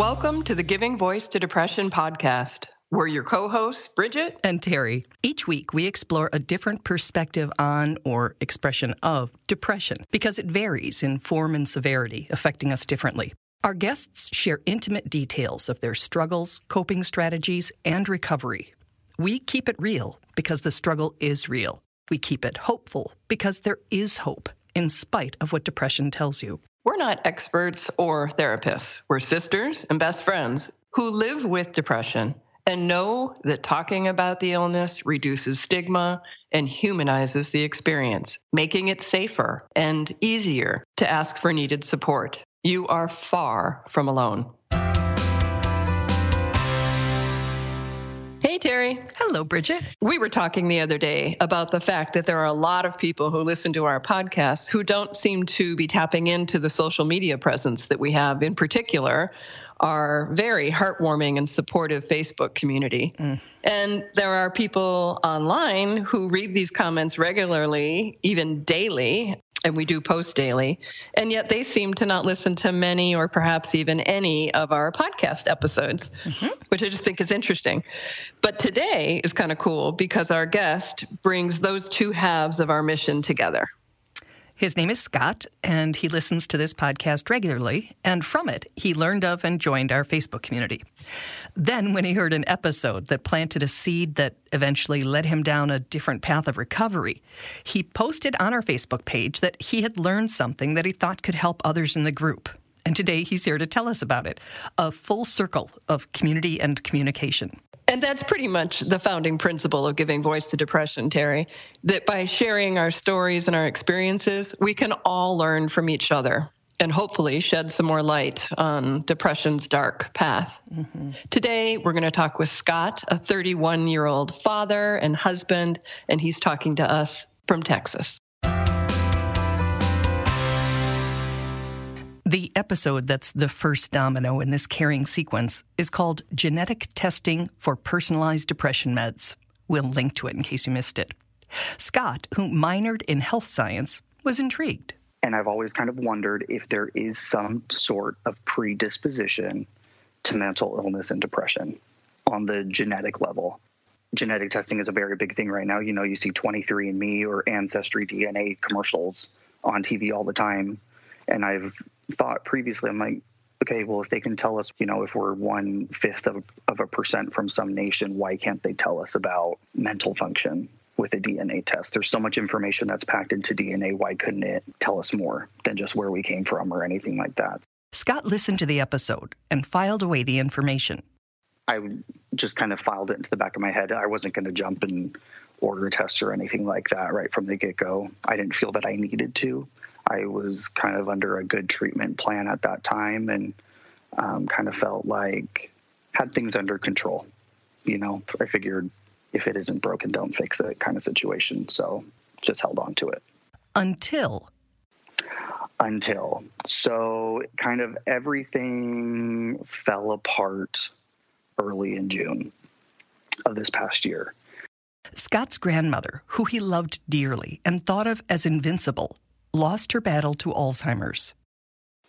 Welcome to the Giving Voice to Depression podcast. We're your co hosts, Bridget and Terry. Each week, we explore a different perspective on or expression of depression because it varies in form and severity, affecting us differently. Our guests share intimate details of their struggles, coping strategies, and recovery. We keep it real because the struggle is real. We keep it hopeful because there is hope, in spite of what depression tells you. We're not experts or therapists. We're sisters and best friends who live with depression and know that talking about the illness reduces stigma and humanizes the experience, making it safer and easier to ask for needed support. You are far from alone. Terry. Hello, Bridget. We were talking the other day about the fact that there are a lot of people who listen to our podcasts who don't seem to be tapping into the social media presence that we have, in particular, our very heartwarming and supportive Facebook community. Mm. And there are people online who read these comments regularly, even daily, and we do post daily, and yet they seem to not listen to many or perhaps even any of our podcast episodes, mm-hmm. which I just think is interesting. But today is kind of cool because our guest brings those two halves of our mission together. His name is Scott, and he listens to this podcast regularly. And from it, he learned of and joined our Facebook community. Then, when he heard an episode that planted a seed that eventually led him down a different path of recovery, he posted on our Facebook page that he had learned something that he thought could help others in the group. And today he's here to tell us about it a full circle of community and communication. And that's pretty much the founding principle of giving voice to depression, Terry. That by sharing our stories and our experiences, we can all learn from each other and hopefully shed some more light on depression's dark path. Mm-hmm. Today, we're going to talk with Scott, a 31 year old father and husband, and he's talking to us from Texas. The episode that's the first domino in this caring sequence is called Genetic Testing for Personalized Depression Meds. We'll link to it in case you missed it. Scott, who minored in health science, was intrigued. And I've always kind of wondered if there is some sort of predisposition to mental illness and depression on the genetic level. Genetic testing is a very big thing right now. You know, you see 23andMe or Ancestry DNA commercials on TV all the time. And I've thought previously, I'm like, okay, well, if they can tell us, you know, if we're one fifth of, of a percent from some nation, why can't they tell us about mental function with a DNA test? There's so much information that's packed into DNA. Why couldn't it tell us more than just where we came from or anything like that? Scott listened to the episode and filed away the information. I just kind of filed it into the back of my head. I wasn't going to jump and order a test or anything like that right from the get go. I didn't feel that I needed to. I was kind of under a good treatment plan at that time and um, kind of felt like had things under control. You know, I figured if it isn't broken, don't fix it kind of situation. So just held on to it. Until. Until. So kind of everything fell apart early in June of this past year. Scott's grandmother, who he loved dearly and thought of as invincible, lost her battle to Alzheimer's.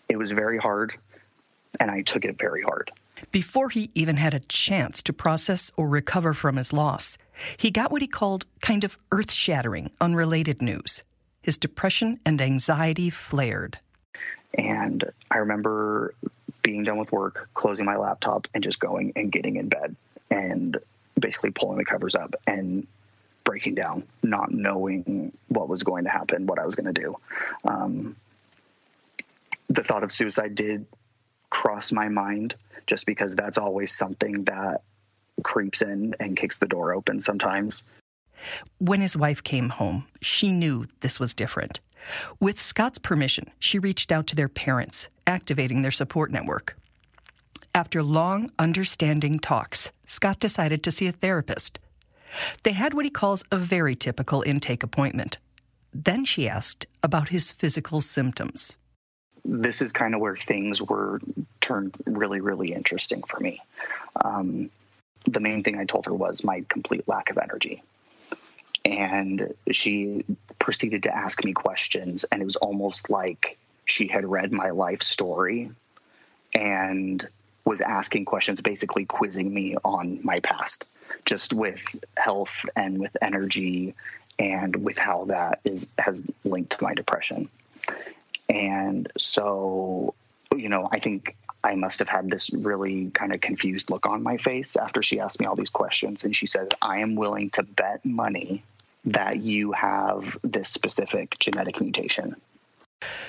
It was very hard, and I took it very hard. Before he even had a chance to process or recover from his loss, he got what he called kind of earth shattering, unrelated news. His depression and anxiety flared. And I remember being done with work, closing my laptop, and just going and getting in bed and basically pulling the covers up and breaking down, not knowing what was going to happen, what I was going to do. Um, the thought of suicide did cross my mind just because that's always something that creeps in and kicks the door open sometimes. When his wife came home, she knew this was different. With Scott's permission, she reached out to their parents, activating their support network. After long, understanding talks, Scott decided to see a therapist they had what he calls a very typical intake appointment. Then she asked about his physical symptoms. This is kind of where things were turned really, really interesting for me. Um, the main thing I told her was my complete lack of energy. And she proceeded to ask me questions, and it was almost like she had read my life story and was asking questions, basically quizzing me on my past, just with health and with energy and with how that is has linked to my depression. And so, you know, I think I must have had this really kind of confused look on my face after she asked me all these questions. And she said, I am willing to bet money that you have this specific genetic mutation.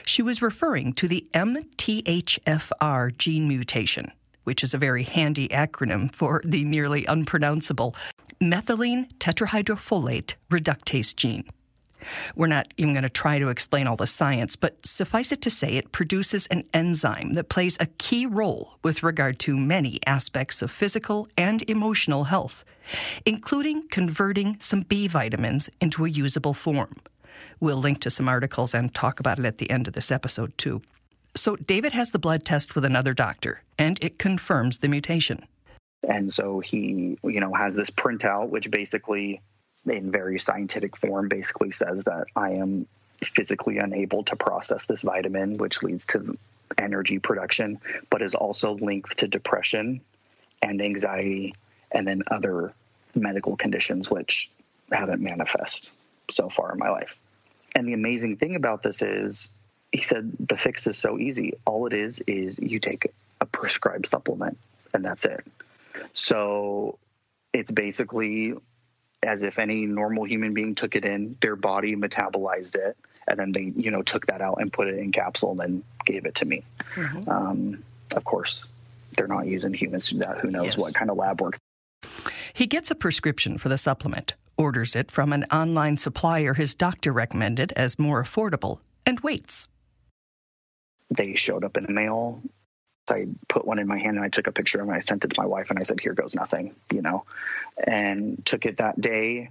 She was referring to the MTHFR gene mutation, which is a very handy acronym for the nearly unpronounceable methylene tetrahydrofolate reductase gene. We're not even going to try to explain all the science, but suffice it to say, it produces an enzyme that plays a key role with regard to many aspects of physical and emotional health, including converting some B vitamins into a usable form. We'll link to some articles and talk about it at the end of this episode, too. So, David has the blood test with another doctor, and it confirms the mutation. And so he, you know, has this printout, which basically, in very scientific form, basically says that I am physically unable to process this vitamin, which leads to energy production, but is also linked to depression and anxiety and then other medical conditions which haven't manifest so far in my life. And the amazing thing about this is, he said the fix is so easy. All it is is you take a prescribed supplement, and that's it. So it's basically as if any normal human being took it in, their body metabolized it, and then they, you know, took that out and put it in capsule and then gave it to me. Mm-hmm. Um, of course, they're not using humans to do that. Who knows yes. what kind of lab work? He gets a prescription for the supplement, orders it from an online supplier his doctor recommended as more affordable, and waits. They showed up in the mail. I put one in my hand and I took a picture of and I sent it to my wife and I said, Here goes nothing, you know, and took it that day.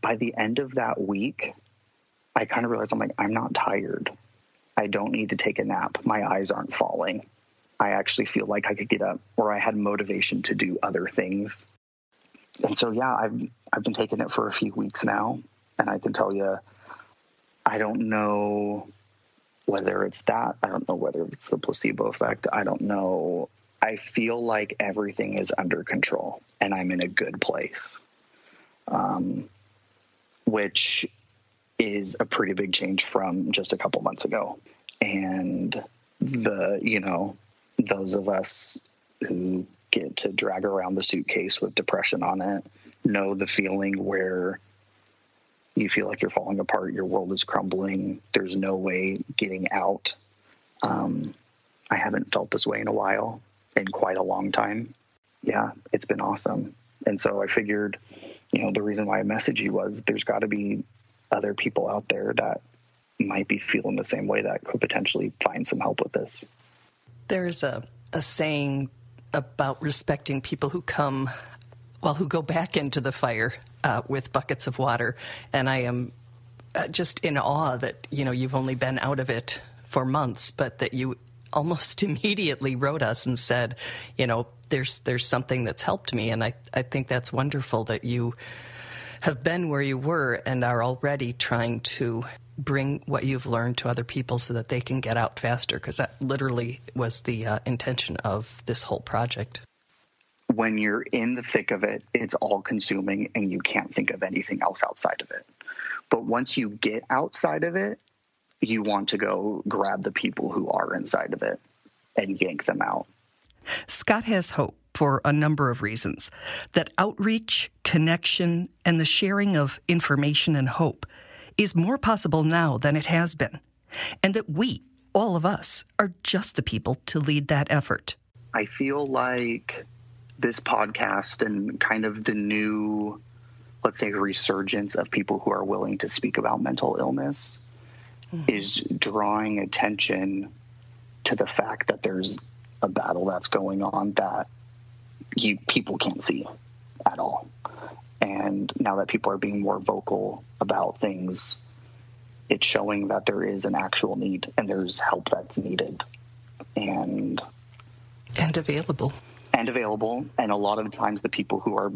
By the end of that week, I kind of realized I'm like, I'm not tired. I don't need to take a nap. My eyes aren't falling. I actually feel like I could get up or I had motivation to do other things and so yeah, I've I've been taking it for a few weeks now, and I can tell you, I don't know whether it's that. I don't know whether it's the placebo effect. I don't know. I feel like everything is under control, and I'm in a good place, um, which is a pretty big change from just a couple months ago. And the you know those of us who get to drag around the suitcase with depression on it. Know the feeling where you feel like you're falling apart, your world is crumbling, there's no way getting out. Um, I haven't felt this way in a while, in quite a long time. Yeah, it's been awesome. And so I figured, you know, the reason why I messaged you was there's got to be other people out there that might be feeling the same way that could potentially find some help with this. There's a, a saying about respecting people who come, well, who go back into the fire uh, with buckets of water. And I am uh, just in awe that, you know, you've only been out of it for months, but that you almost immediately wrote us and said, you know, there's there's something that's helped me. And I, I think that's wonderful that you have been where you were and are already trying to bring what you've learned to other people so that they can get out faster because that literally was the uh, intention of this whole project when you're in the thick of it it's all consuming and you can't think of anything else outside of it but once you get outside of it you want to go grab the people who are inside of it and yank them out scott has hope for a number of reasons that outreach connection and the sharing of information and hope is more possible now than it has been, and that we, all of us, are just the people to lead that effort. I feel like this podcast and kind of the new, let's say, resurgence of people who are willing to speak about mental illness mm-hmm. is drawing attention to the fact that there's a battle that's going on that you people can't see at all. And now that people are being more vocal about things, it's showing that there is an actual need and there's help that's needed. And and available. And available. And a lot of times the people who are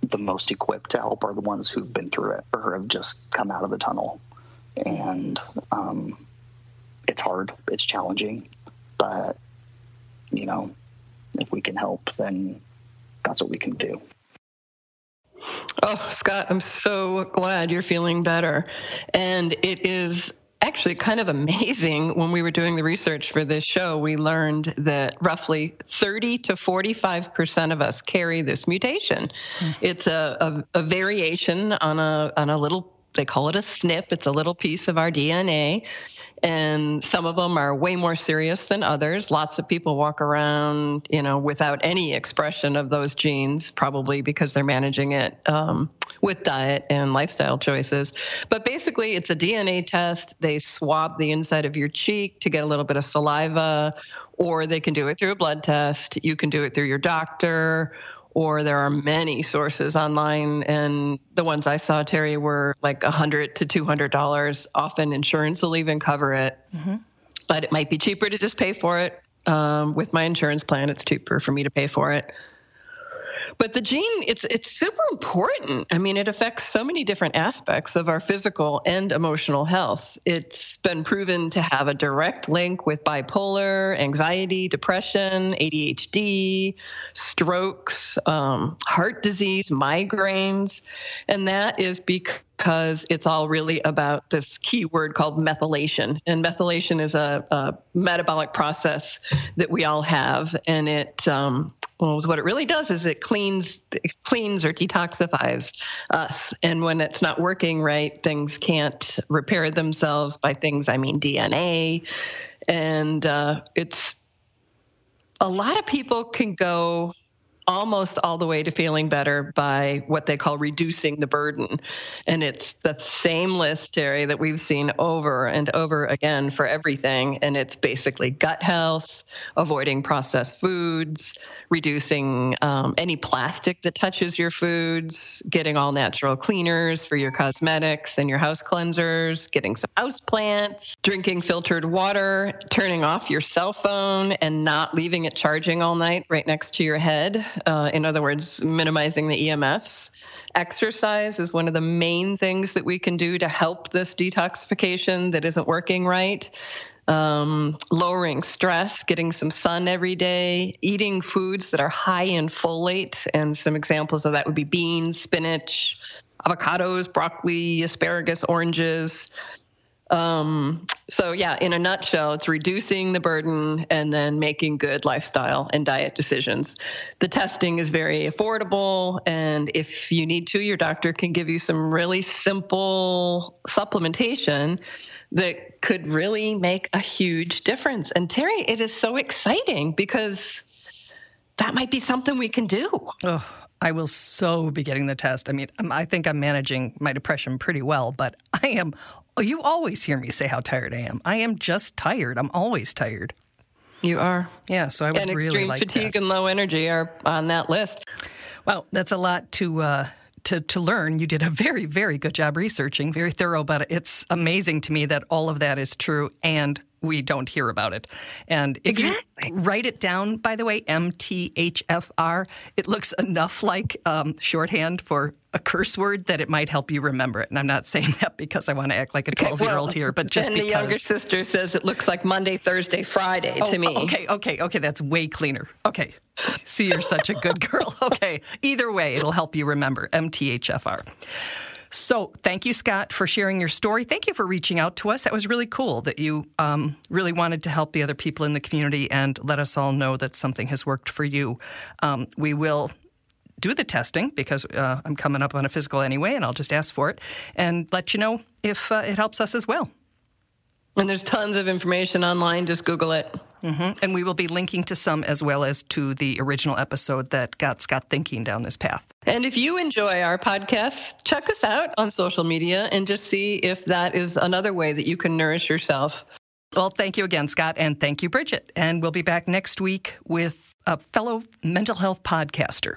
the most equipped to help are the ones who've been through it or have just come out of the tunnel. And um, it's hard, it's challenging, but you know, if we can help, then that's what we can do. Oh, Scott, I'm so glad you're feeling better. And it is actually kind of amazing when we were doing the research for this show we learned that roughly 30 to 45 percent of us carry this mutation. Mm. it's a, a, a, variation on a on a little they call it a snp it's a little piece of our dna and some of them are way more serious than others. Lots of people walk around, you know, without any expression of those genes, probably because they're managing it um, with diet and lifestyle choices. But basically, it's a DNA test. They swab the inside of your cheek to get a little bit of saliva, or they can do it through a blood test. You can do it through your doctor or there are many sources online and the ones i saw terry were like a 100 to 200 dollars. Often insurance will even cover it. Mm-hmm. but it might be cheaper to just pay for it. Um, with my insurance plan it's cheaper for me to pay for it but the gene, it's it's super important. I mean, it affects so many different aspects of our physical and emotional health. It's been proven to have a direct link with bipolar, anxiety, depression, ADHD, strokes, um, heart disease, migraines, and that is because it's all really about this key word called methylation. And methylation is a, a metabolic process that we all have, and it um, what it really does is it cleans it cleans or detoxifies us. And when it's not working right, things can't repair themselves. By things, I mean DNA. And uh, it's a lot of people can go almost all the way to feeling better by what they call reducing the burden. And it's the same list, Terry, that we've seen over and over again for everything. And it's basically gut health, avoiding processed foods, reducing um, any plastic that touches your foods, getting all natural cleaners for your cosmetics and your house cleansers, getting some house plants, drinking filtered water, turning off your cell phone and not leaving it charging all night right next to your head uh, in other words, minimizing the EMFs. Exercise is one of the main things that we can do to help this detoxification that isn't working right. Um, lowering stress, getting some sun every day, eating foods that are high in folate, and some examples of that would be beans, spinach, avocados, broccoli, asparagus, oranges, um, so, yeah, in a nutshell, it's reducing the burden and then making good lifestyle and diet decisions. The testing is very affordable, and if you need to, your doctor can give you some really simple supplementation that could really make a huge difference. And Terry, it is so exciting because that might be something we can do. Oh, I will so be getting the test. I mean, I think I'm managing my depression pretty well, but I am. You always hear me say how tired I am. I am just tired. I'm always tired. You are. Yeah, so I would and really extreme like fatigue that. and low energy are on that list. Well, that's a lot to uh, to to learn. You did a very very good job researching, very thorough. But it's amazing to me that all of that is true and we don't hear about it. And if exactly. you write it down, by the way, MTHFR, it looks enough like um, shorthand for a curse word that it might help you remember it. And I'm not saying that because I want to act like a 12 year old here, but just and because. the younger sister says it looks like Monday, Thursday, Friday oh, to me. Okay, okay, okay. That's way cleaner. Okay. See, you're such a good girl. Okay. Either way, it'll help you remember MTHFR. So, thank you, Scott, for sharing your story. Thank you for reaching out to us. That was really cool that you um, really wanted to help the other people in the community and let us all know that something has worked for you. Um, we will do the testing because uh, I'm coming up on a physical anyway, and I'll just ask for it and let you know if uh, it helps us as well. And there's tons of information online. Just Google it. Mm-hmm. And we will be linking to some as well as to the original episode that got Scott thinking down this path. And if you enjoy our podcast, check us out on social media and just see if that is another way that you can nourish yourself. Well, thank you again, Scott, and thank you, Bridget. And we'll be back next week with a fellow mental health podcaster.